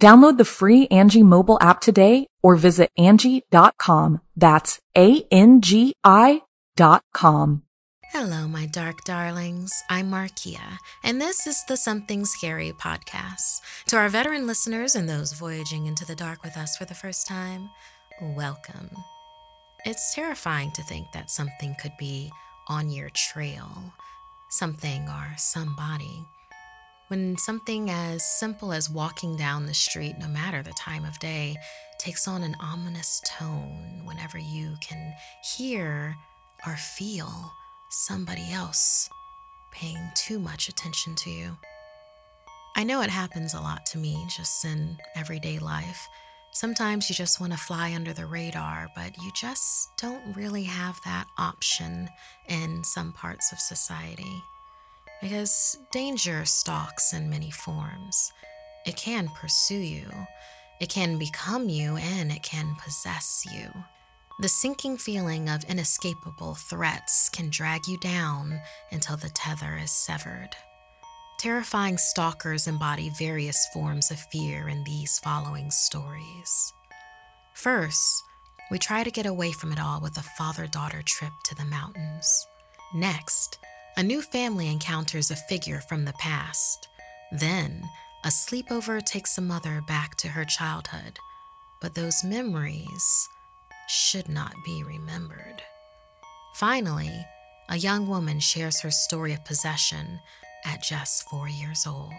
Download the free Angi mobile app today or visit Angi.com. That's A-N-G-I dot com. Hello, my dark darlings. I'm Markia, and this is the Something Scary podcast. To our veteran listeners and those voyaging into the dark with us for the first time, welcome. It's terrifying to think that something could be on your trail, something or somebody. When something as simple as walking down the street, no matter the time of day, takes on an ominous tone whenever you can hear or feel somebody else paying too much attention to you. I know it happens a lot to me just in everyday life. Sometimes you just want to fly under the radar, but you just don't really have that option in some parts of society. Because danger stalks in many forms. It can pursue you, it can become you, and it can possess you. The sinking feeling of inescapable threats can drag you down until the tether is severed. Terrifying stalkers embody various forms of fear in these following stories. First, we try to get away from it all with a father daughter trip to the mountains. Next, a new family encounters a figure from the past. Then, a sleepover takes a mother back to her childhood. But those memories should not be remembered. Finally, a young woman shares her story of possession at just four years old.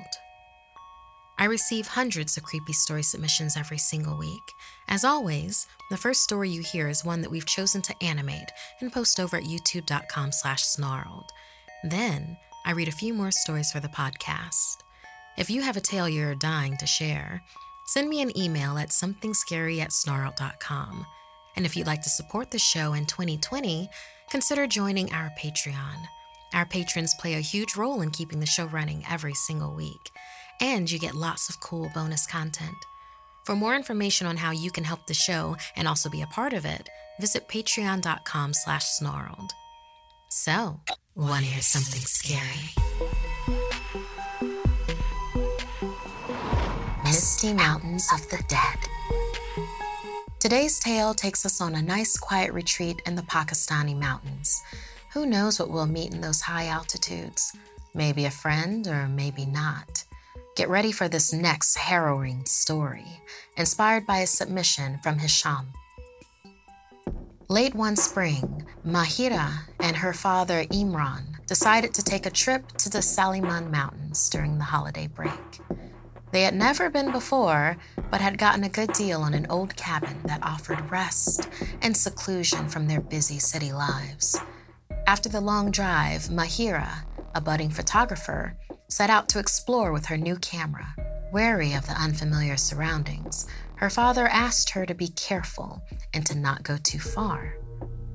I receive hundreds of creepy story submissions every single week. As always, the first story you hear is one that we've chosen to animate and post over at youtube.com slash snarled. Then, I read a few more stories for the podcast. If you have a tale you're dying to share, send me an email at somethingscary at. And if you'd like to support the show in 2020, consider joining our Patreon. Our patrons play a huge role in keeping the show running every single week, and you get lots of cool bonus content. For more information on how you can help the show and also be a part of it, visit patreon.com slash snarled. So, wanna hear something scary? Misty Mountains of the Dead. Today's tale takes us on a nice quiet retreat in the Pakistani mountains. Who knows what we'll meet in those high altitudes? Maybe a friend or maybe not. Get ready for this next harrowing story, inspired by a submission from Hisham. Late one spring, Mahira and her father Imran decided to take a trip to the Sulaiman Mountains during the holiday break. They had never been before, but had gotten a good deal on an old cabin that offered rest and seclusion from their busy city lives. After the long drive, Mahira, a budding photographer, set out to explore with her new camera. Wary of the unfamiliar surroundings, her father asked her to be careful and to not go too far.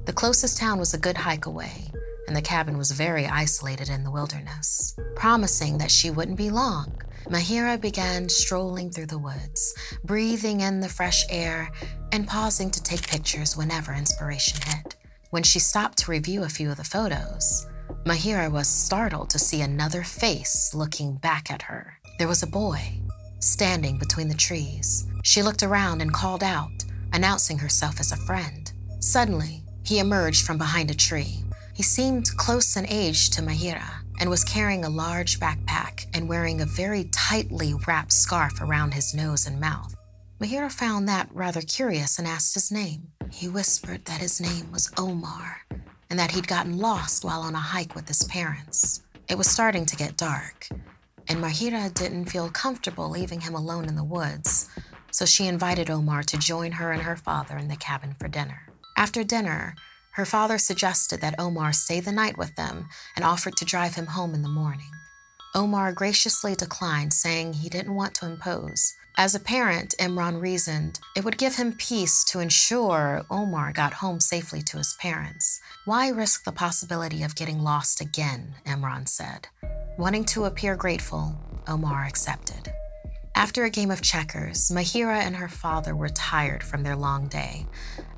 The closest town was a good hike away, and the cabin was very isolated in the wilderness. Promising that she wouldn't be long, Mahira began strolling through the woods, breathing in the fresh air and pausing to take pictures whenever inspiration hit. When she stopped to review a few of the photos, Mahira was startled to see another face looking back at her. There was a boy standing between the trees. She looked around and called out, announcing herself as a friend. Suddenly, he emerged from behind a tree. He seemed close in age to Mahira and was carrying a large backpack and wearing a very tightly wrapped scarf around his nose and mouth. Mahira found that rather curious and asked his name. He whispered that his name was Omar and that he'd gotten lost while on a hike with his parents. It was starting to get dark, and Mahira didn't feel comfortable leaving him alone in the woods, so she invited Omar to join her and her father in the cabin for dinner. After dinner, her father suggested that Omar stay the night with them and offered to drive him home in the morning. Omar graciously declined, saying he didn't want to impose. As a parent, Imran reasoned it would give him peace to ensure Omar got home safely to his parents. Why risk the possibility of getting lost again? Imran said. Wanting to appear grateful, Omar accepted. After a game of checkers, Mahira and her father were tired from their long day.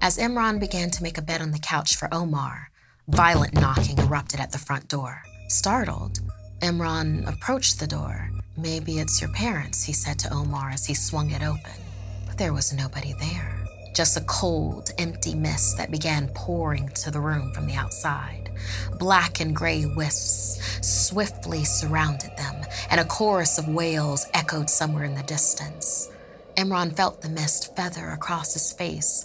As Imran began to make a bed on the couch for Omar, violent knocking erupted at the front door. Startled, Imran approached the door. Maybe it's your parents, he said to Omar as he swung it open. But there was nobody there. Just a cold, empty mist that began pouring to the room from the outside. Black and gray wisps swiftly surrounded them, and a chorus of wails echoed somewhere in the distance. Imran felt the mist feather across his face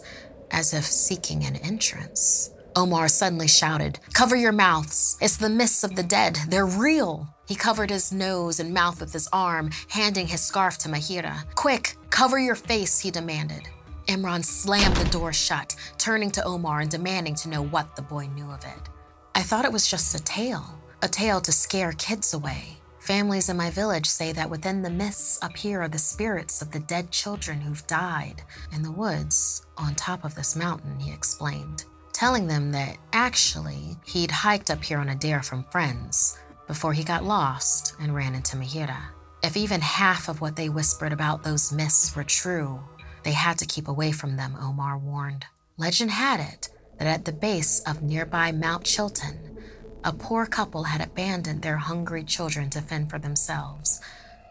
as if seeking an entrance. Omar suddenly shouted, Cover your mouths. It's the mists of the dead. They're real. He covered his nose and mouth with his arm, handing his scarf to Mahira. Quick, cover your face, he demanded. Imran slammed the door shut, turning to Omar and demanding to know what the boy knew of it. I thought it was just a tale, a tale to scare kids away. Families in my village say that within the mists up here are the spirits of the dead children who've died in the woods on top of this mountain, he explained telling them that actually he'd hiked up here on a dare from friends before he got lost and ran into Mahira. If even half of what they whispered about those mists were true, they had to keep away from them, Omar warned. Legend had it that at the base of nearby Mount Chiltan, a poor couple had abandoned their hungry children to fend for themselves,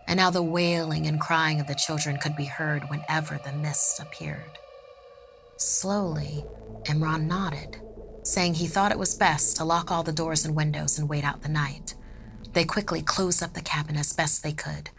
and now the wailing and crying of the children could be heard whenever the mist appeared. Slowly, Imran nodded, saying he thought it was best to lock all the doors and windows and wait out the night. They quickly closed up the cabin as best they could.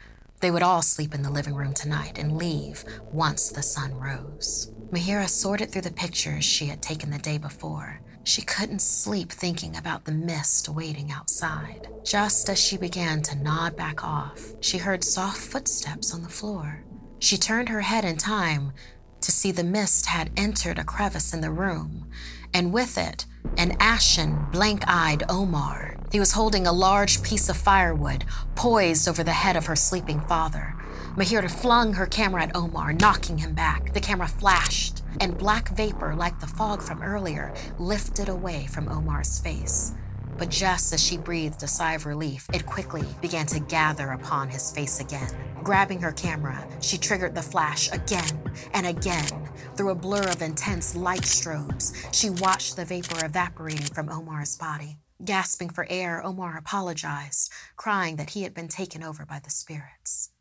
They would all sleep in the living room tonight and leave once the sun rose. Mahira sorted through the pictures she had taken the day before. She couldn't sleep thinking about the mist waiting outside. Just as she began to nod back off, she heard soft footsteps on the floor. She turned her head in time to see the mist had entered a crevice in the room, and with it, an ashen, blank eyed Omar. He was holding a large piece of firewood poised over the head of her sleeping father. Mahira flung her camera at Omar, knocking him back. The camera flashed, and black vapor, like the fog from earlier, lifted away from Omar's face. But just as she breathed a sigh of relief, it quickly began to gather upon his face again. Grabbing her camera, she triggered the flash again and again. Through a blur of intense light strobes, she watched the vapor evaporating from Omar's body. Gasping for air, Omar apologized, crying that he had been taken over by the spirits.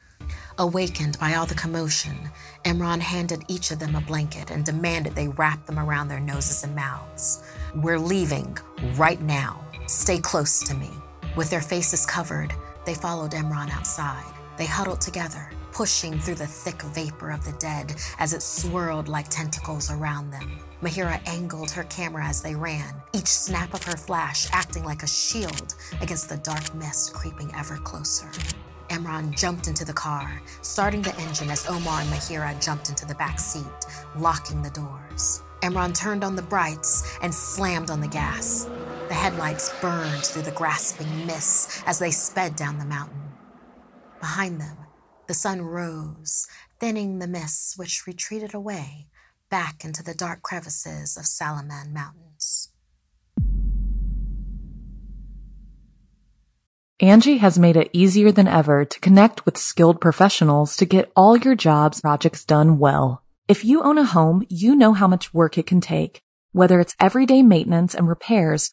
Awakened by all the commotion, Imran handed each of them a blanket and demanded they wrap them around their noses and mouths. We're leaving right now. Stay close to me. With their faces covered, they followed Imran outside. They huddled together, pushing through the thick vapor of the dead as it swirled like tentacles around them. Mahira angled her camera as they ran, each snap of her flash acting like a shield against the dark mist creeping ever closer. Imran jumped into the car, starting the engine as Omar and Mahira jumped into the back seat, locking the doors. Imran turned on the brights and slammed on the gas. The headlights burned through the grasping mists as they sped down the mountain. Behind them, the sun rose, thinning the mists which retreated away back into the dark crevices of Sulaiman Mountains. Angi has made it easier than ever to connect with skilled professionals to get all your jobs projects done well. If you own a home, you know how much work it can take, whether it's everyday maintenance and repairs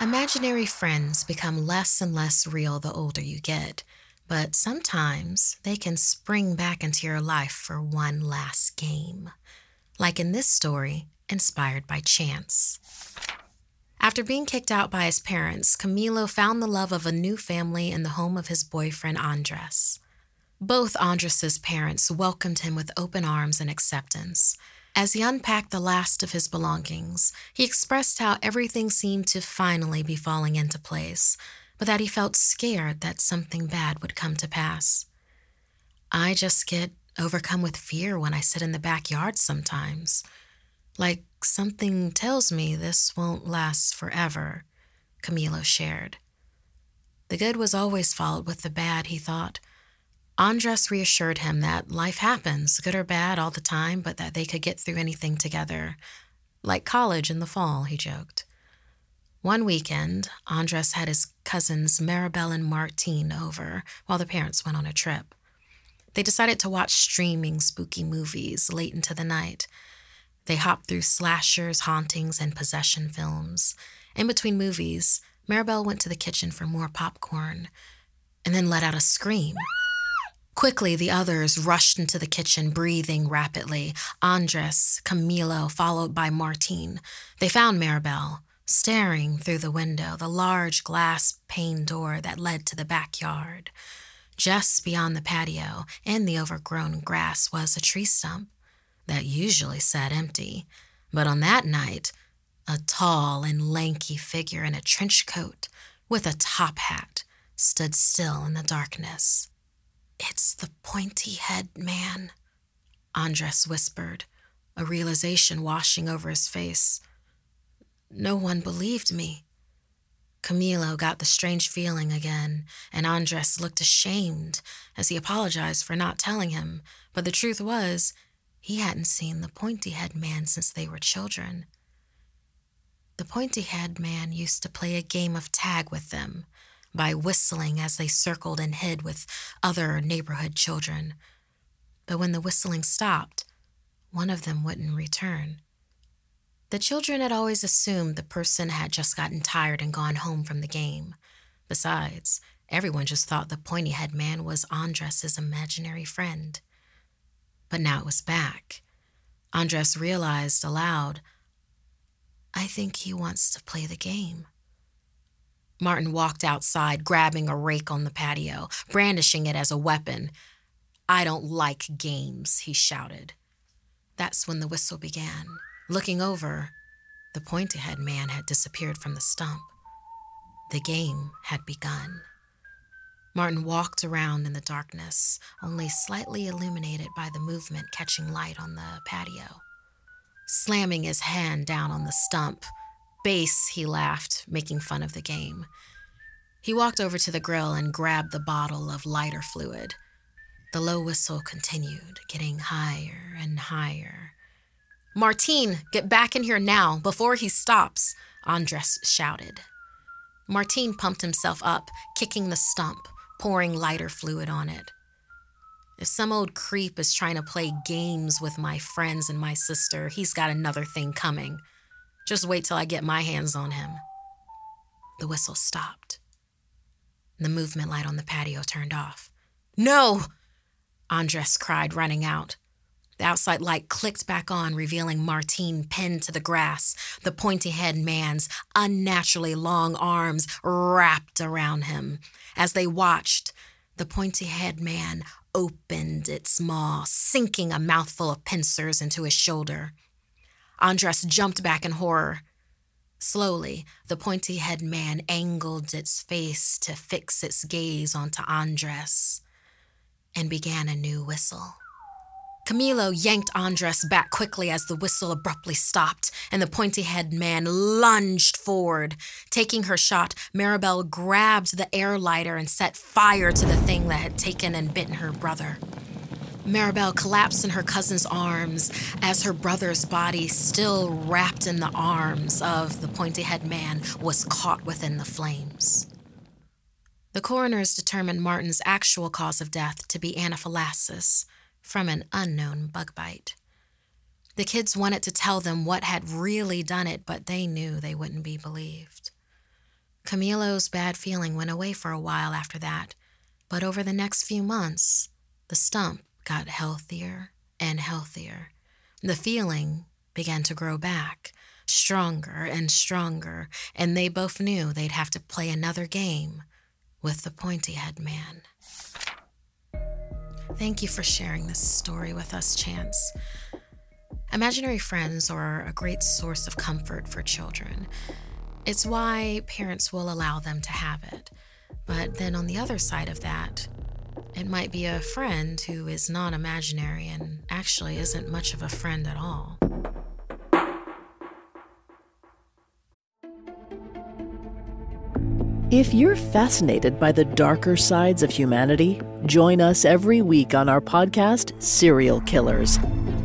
Imaginary friends become less and less real the older you get, but sometimes they can spring back into your life for one last game. Like in this story, inspired by chance. After being kicked out by his parents, Camilo found the love of a new family in the home of his boyfriend Andres. Both Andres's parents welcomed him with open arms and acceptance. As he unpacked the last of his belongings, he expressed how everything seemed to finally be falling into place, but that he felt scared that something bad would come to pass. I just get overcome with fear when I sit in the backyard sometimes. Like something tells me this won't last forever, Camilo shared. The good was always followed with the bad, he thought. Andres reassured him that life happens, good or bad, all the time, but that they could get through anything together. Like college in the fall, he joked. One weekend, Andres had his cousins Maribel and Martine over while the parents went on a trip. They decided to watch streaming spooky movies late into the night. They hopped through slashers, hauntings, and possession films. In between movies, Maribel went to the kitchen for more popcorn and then let out a scream. Quickly, the others rushed into the kitchen, breathing rapidly. Andres, Camilo, followed by Martine. They found Maribel, staring through the window, the large glass pane door that led to the backyard. Just beyond the patio, in the overgrown grass, was a tree stump that usually sat empty. But on that night, a tall and lanky figure in a trench coat with a top hat stood still in the darkness. It's the pointy head man, Andres whispered, a realization washing over his face. No one believed me. Camilo got the strange feeling again, and Andres looked ashamed as he apologized for not telling him. But the truth was, he hadn't seen the pointy head man since they were children. The pointy head man used to play a game of tag with them by whistling as they circled and hid with other neighborhood children. But when the whistling stopped, one of them wouldn't return. The children had always assumed the person had just gotten tired and gone home from the game. Besides, everyone just thought the pointy head man was Andres's imaginary friend. But now it was back. Andres realized aloud, I think he wants to play the game. Martin walked outside, grabbing a rake on the patio, brandishing it as a weapon. I don't like games, he shouted. That's when the whistle began. Looking over, the pointy head man had disappeared from the stump. The game had begun. Martin walked around in the darkness, only slightly illuminated by the movement catching light on the patio. Slamming his hand down on the stump, base, he laughed, making fun of the game. He walked over to the grill and grabbed the bottle of lighter fluid. The low whistle continued, getting higher and higher. Martine, get back in here now, before he stops, Andres shouted. Martine pumped himself up, kicking the stump pouring lighter fluid on it. If some old creep is trying to play games with my friends and my sister, he's got another thing coming. Just wait till I get my hands on him. The whistle stopped. The movement light on the patio turned off. No! Andres cried, running out. The outside light clicked back on, revealing Martine pinned to the grass, the pointy head man's unnaturally long arms wrapped around him. As they watched, the pointy head man opened its maw, sinking a mouthful of pincers into his shoulder. Andres jumped back in horror. Slowly, the pointy head man angled its face to fix its gaze onto Andres and began a new whistle. Camilo yanked Andres back quickly as the whistle abruptly stopped and the pointy head man lunged forward. Taking her shot, Maribel grabbed the air lighter and set fire to the thing that had taken and bitten her brother. Maribel collapsed in her cousin's arms as her brother's body, still wrapped in the arms of the pointy head man, was caught within the flames. The coroners determined Martin's actual cause of death to be anaphylaxis from an unknown bug bite. The kids wanted to tell them what had really done it, but they knew they wouldn't be believed. Camilo's bad feeling went away for a while after that, but over the next few months, the stump got healthier and healthier. The feeling began to grow back, stronger and stronger, and they both knew they'd have to play another game with the pointy head man. Thank you for sharing this story with us, Chance. Imaginary friends are a great source of comfort for children. It's why parents will allow them to have it. But then on the other side of that, it might be a friend who is not imaginary and actually isn't much of a friend at all. If you're fascinated by the darker sides of humanity, join us every week on our podcast, Serial Killers,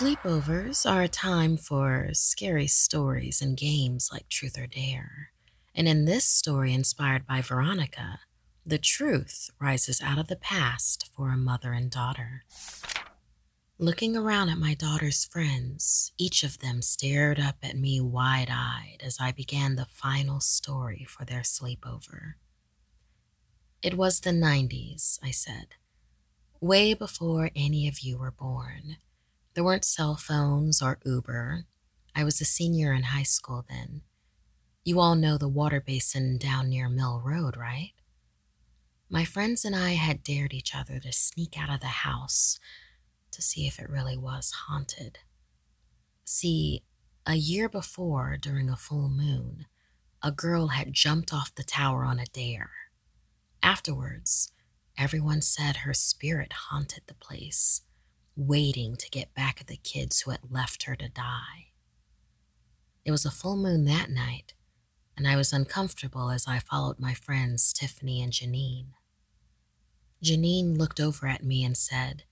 Sleepovers are a time for scary stories and games like Truth or Dare. And in this story, inspired by Veronica, the truth rises out of the past for a mother and daughter. Looking around at my daughter's friends, each of them stared up at me wide eyed as I began the final story for their sleepover. It was the 90s, I said, way before any of you were born. There weren't cell phones or Uber. I was a senior in high school then. You all know the water basin down near Mill Road, right? My friends and I had dared each other to sneak out of the house to see if it really was haunted. See, a year before, during a full moon, a girl had jumped off the tower on a dare. Afterwards, everyone said her spirit haunted the place waiting to get back at the kids who had left her to die. It was a full moon that night, and I was uncomfortable as I followed my friends Tiffany and Janine. Janine looked over at me and said,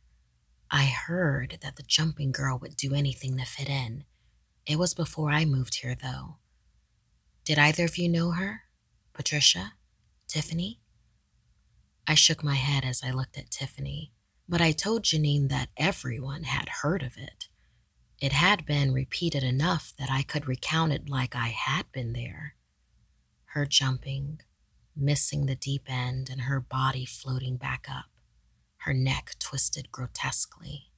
I heard that the jumping girl would do anything to fit in. It was before I moved here, though. Did either of you know her? Patricia? Tiffany? I shook my head as I looked at Tiffany. But I told Janine that everyone had heard of it. It had been repeated enough that I could recount it like I had been there. Her jumping, missing the deep end, and her body floating back up, her neck twisted grotesquely.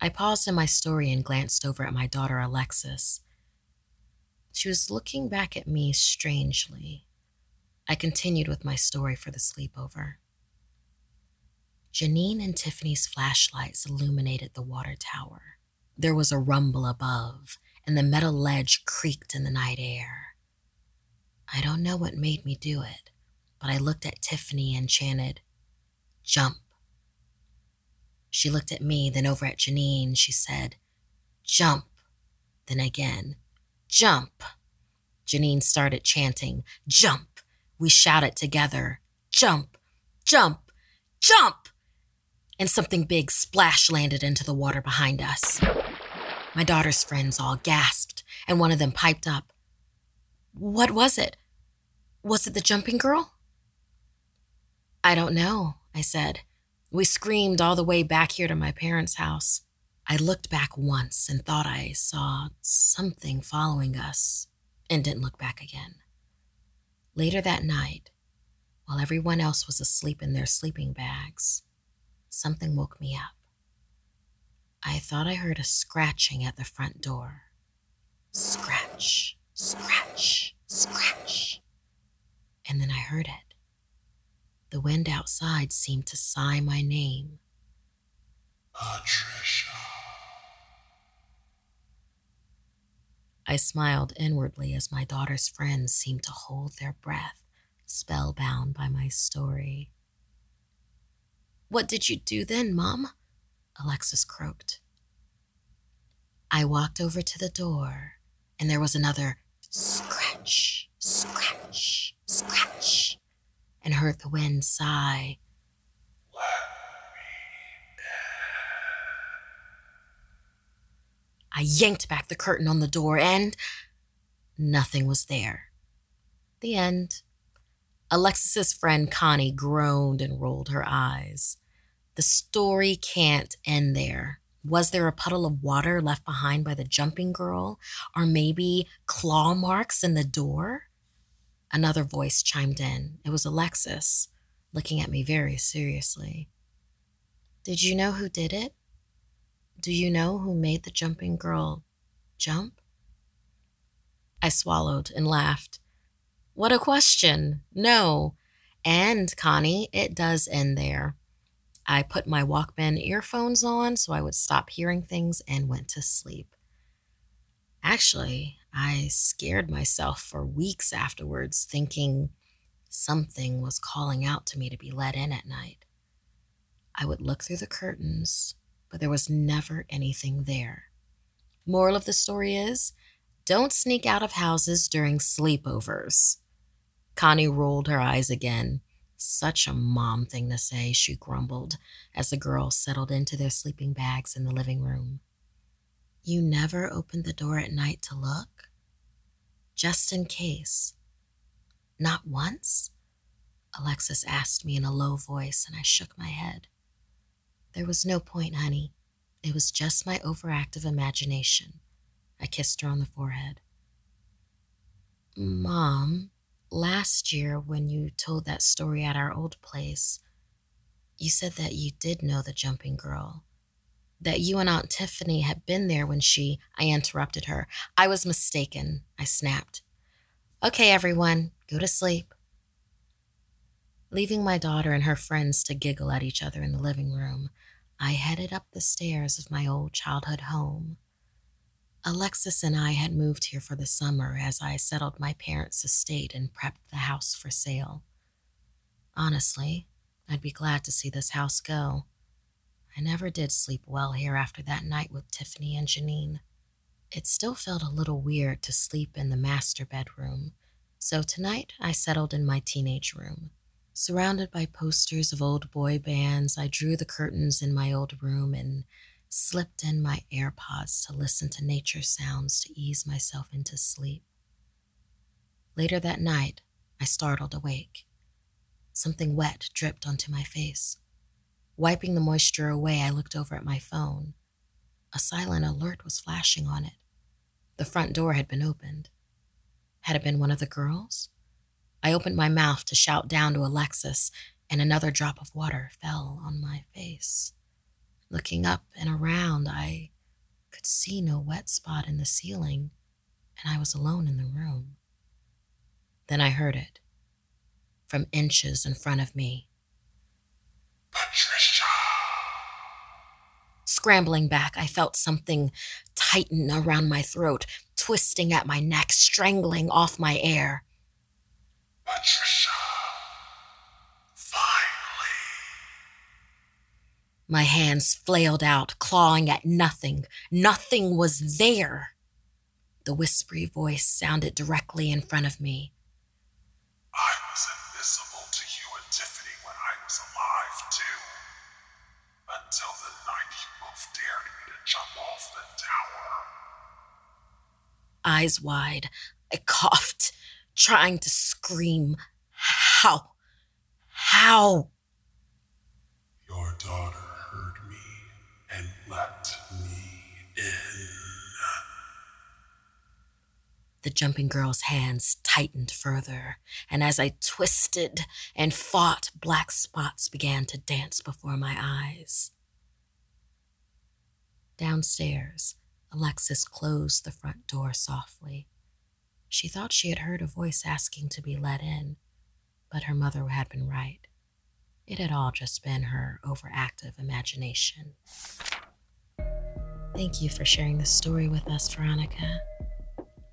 I paused in my story and glanced over at my daughter Alexis. She was looking back at me strangely. I continued with my story for the sleepover. Janine and Tiffany's flashlights illuminated the water tower. There was a rumble above, and the metal ledge creaked in the night air. I don't know what made me do it, but I looked at Tiffany and chanted, Jump. She looked at me, then over at Janine. She said, Jump. Then again, Jump. Janine started chanting, Jump. We shouted together, Jump, jump, jump and something big splash landed into the water behind us. My daughter's friends all gasped, and one of them piped up, What was it? Was it the jumping girl? I don't know, I said. We screamed all the way back here to my parents' house. I looked back once and thought I saw something following us and didn't look back again. Later that night, while everyone else was asleep in their sleeping bags, something woke me up. I thought I heard a scratching at the front door. Scratch, scratch, scratch. And then I heard it. The wind outside seemed to sigh my name. Patricia. I smiled inwardly as my daughter's friends seemed to hold their breath, spellbound by my story. What did you do then, Mom? Alexis croaked. I walked over to the door, and there was another scratch, scratch, scratch, and heard the wind sigh. I yanked back the curtain on the door, and nothing was there. The end. Alexis's friend Connie groaned and rolled her eyes. The story can't end there. Was there a puddle of water left behind by the jumping girl? Or maybe claw marks in the door? Another voice chimed in. It was Alexis, looking at me very seriously. Did you know who did it? Do you know who made the jumping girl jump? I swallowed and laughed. What a question. No. And, Connie, it does end there. I put my Walkman earphones on so I would stop hearing things and went to sleep. Actually, I scared myself for weeks afterwards, thinking something was calling out to me to be let in at night. I would look through the curtains, but there was never anything there. Moral of the story is don't sneak out of houses during sleepovers. Connie rolled her eyes again. Such a mom thing to say, she grumbled as the girls settled into their sleeping bags in the living room. You never opened the door at night to look? Just in case. Not once? Alexis asked me in a low voice, and I shook my head. There was no point, honey. It was just my overactive imagination. I kissed her on the forehead. Mom, last year when you told that story at our old place, you said that you did know the jumping girl. That you and Aunt Tiffany had been there when she. I interrupted her. I was mistaken, I snapped. Okay, everyone, go to sleep. Leaving my daughter and her friends to giggle at each other in the living room, I headed up the stairs of my old childhood home. Alexis and I had moved here for the summer as I settled my parents' estate and prepped the house for sale. Honestly, I'd be glad to see this house go. I never did sleep well here after that night with Tiffany and Janine. It still felt a little weird to sleep in the master bedroom, so tonight I settled in my teenage room. Surrounded by posters of old boy bands, I drew the curtains in my old room and slipped in my AirPods to listen to nature sounds to ease myself into sleep. Later that night, I startled awake. Something wet dripped onto my face. Wiping the moisture away, I looked over at my phone. A silent alert was flashing on it. The front door had been opened. Had it been one of the girls? I opened my mouth to shout down to Alexis, and another drop of water fell on my face. Looking up and around, I could see no wet spot in the ceiling, and I was alone in the room. Then I heard it from inches in front of me. Patricia. Scrambling back, I felt something tighten around my throat, twisting at my neck, strangling off my air. Patricia. Finally. My hands flailed out, clawing at nothing. Nothing was there. The whispery voice sounded directly in front of me. I was invisible to you and Tiffany when I was alive, too. Until the night you both dared me to jump off the tower. Eyes wide, I coughed, trying to scream. How? How? Your daughter heard me and let me in. The jumping girl's hands tightened further, and as I twisted and fought, black spots began to dance before my eyes. Downstairs, Alexis closed the front door softly. She thought she had heard a voice asking to be let in, but her mother had been right. It had all just been her overactive imagination. Thank you for sharing this story with us, Veronica.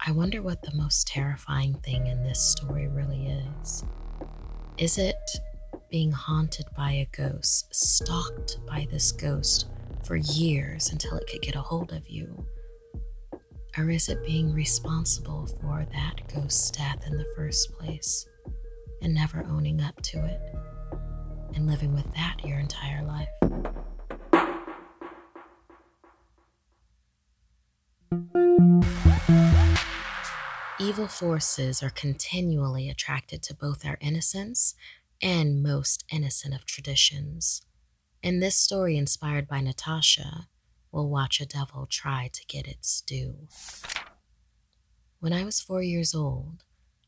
I wonder what the most terrifying thing in this story really is. Is it being haunted by a ghost, stalked by this ghost for years until it could get a hold of you? Or is it being responsible for that ghost's death in the first place and never owning up to it and living with that your entire life? Evil forces are continually attracted to both our innocence and most innocent of traditions. In this story, inspired by Natasha, we'll watch a devil try to get its due. When I was four years old,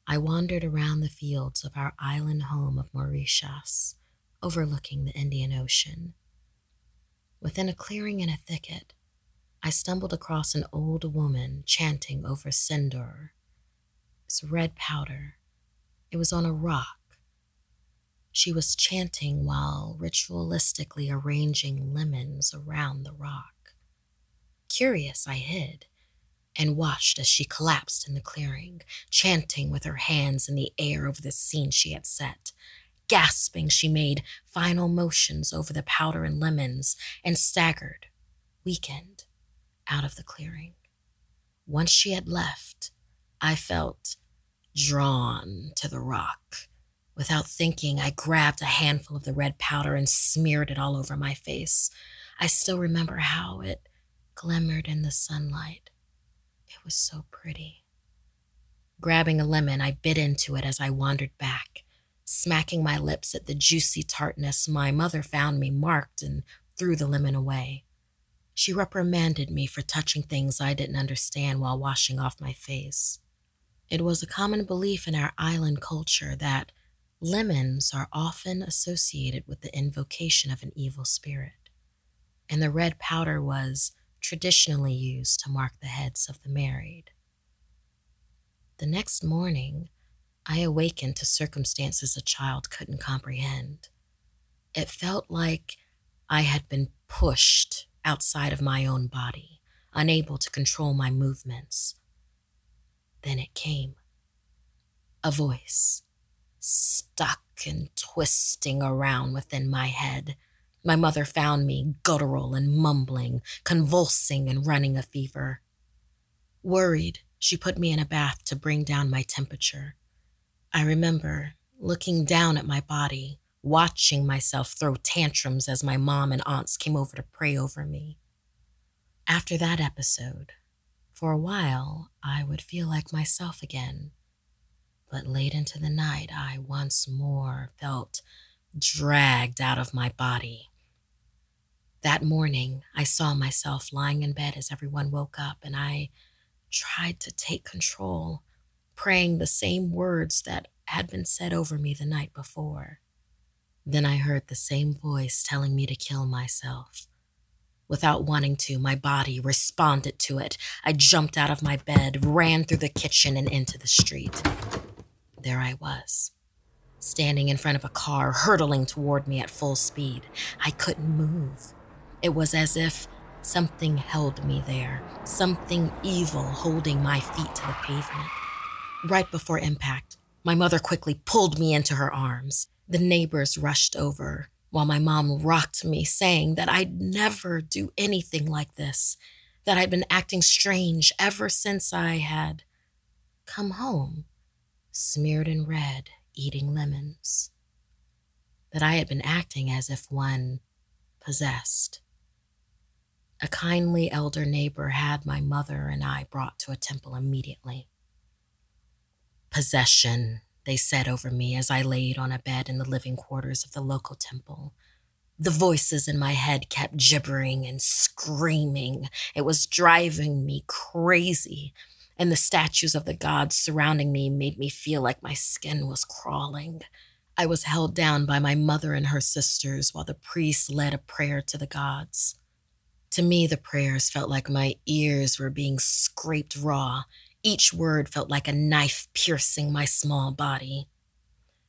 I wandered around the fields of our island home of Mauritius, overlooking the Indian Ocean. Within a clearing in a thicket, I stumbled across an old woman chanting over sindoor. Red powder. It was on a rock. She was chanting while ritualistically arranging lemons around the rock. Curious, I hid and watched as she collapsed in the clearing, chanting with her hands in the air over the scene she had set. Gasping, she made final motions over the powder and lemons and staggered, weakened, out of the clearing. Once she had left, I felt drawn to the rock. Without thinking, I grabbed a handful of the red powder and smeared it all over my face. I still remember how it glimmered in the sunlight. It was so pretty. Grabbing a lemon, I bit into it as I wandered back, smacking my lips at the juicy tartness my mother found me marked and threw the lemon away. She reprimanded me for touching things I didn't understand while washing off my face. It was a common belief in our island culture that lemons are often associated with the invocation of an evil spirit, and the red powder was traditionally used to mark the heads of the married. The next morning, I awakened to circumstances a child couldn't comprehend. It felt like I had been pushed outside of my own body, unable to control my movements. Then it came a voice, stuck and twisting around within my head. My mother found me guttural and mumbling, convulsing and running a fever. Worried, she put me in a bath to bring down my temperature. I remember looking down at my body, watching myself throw tantrums as my mom and aunts came over to pray over me. After that episode, for a while, I would feel like myself again. But late into the night, I once more felt dragged out of my body. That morning, I saw myself lying in bed as everyone woke up, and I tried to take control, praying the same words that had been said over me the night before. Then I heard the same voice telling me to kill myself. Without wanting to, my body responded to it. I jumped out of my bed, ran through the kitchen, and into the street. There I was, standing in front of a car, hurtling toward me at full speed. I couldn't move. It was as if something held me there, something evil holding my feet to the pavement. Right before impact, my mother quickly pulled me into her arms. The neighbors rushed over, while my mom rocked me, saying that I'd never do anything like this, that I'd been acting strange ever since I had come home, smeared in red, eating lemons, that I had been acting as if one possessed. A kindly elder neighbor had my mother and I brought to a temple immediately. Possession, they said over me as I laid on a bed in the living quarters of the local temple. The voices in my head kept gibbering and screaming. It was driving me crazy, and the statues of the gods surrounding me made me feel like my skin was crawling. I was held down by my mother and her sisters while the priest led a prayer to the gods. To me, the prayers felt like my ears were being scraped raw. Each word felt like a knife piercing my small body.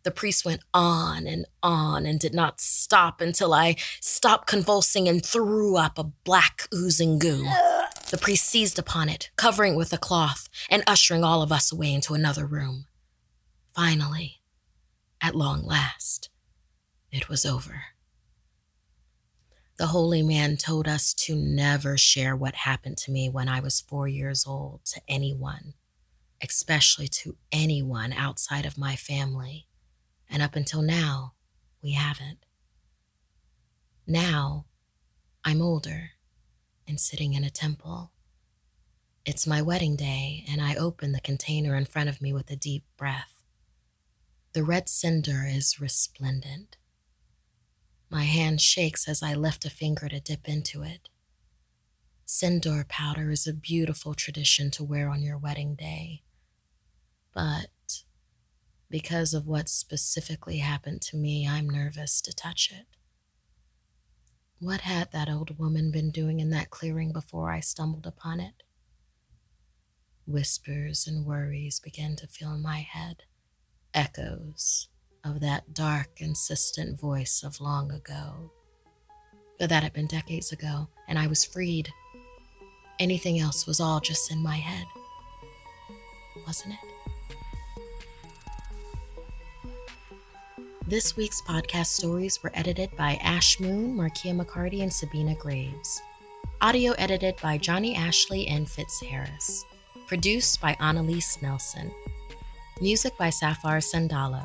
The priest went on and on and did not stop until I stopped convulsing and threw up a black oozing goo. The priest seized upon it, covering it with a cloth and ushering all of us away into another room. Finally, at long last, it was over. The holy man told us to never share what happened to me when I was four years old to anyone, especially to anyone outside of my family. And up until now, we haven't. Now, I'm older and sitting in a temple. It's my wedding day, and I open the container in front of me with a deep breath. The red sindoor is resplendent. My hand shakes as I lift a finger to dip into it. Sindoor powder is a beautiful tradition to wear on your wedding day. But because of what specifically happened to me, I'm nervous to touch it. What had that old woman been doing in that clearing before I stumbled upon it? Whispers and worries began to fill my head, echoes of that dark, insistent voice of long ago. But that had been decades ago, and I was freed. Anything else was all just in my head, wasn't it? This week's podcast stories were edited by Ash Moon, Markia McCarty, and Sabina Graves. Audio edited by Johnny Ashley and Fitz Harris. Produced by Annalise Nelson. Music by Sapphire Sandalo.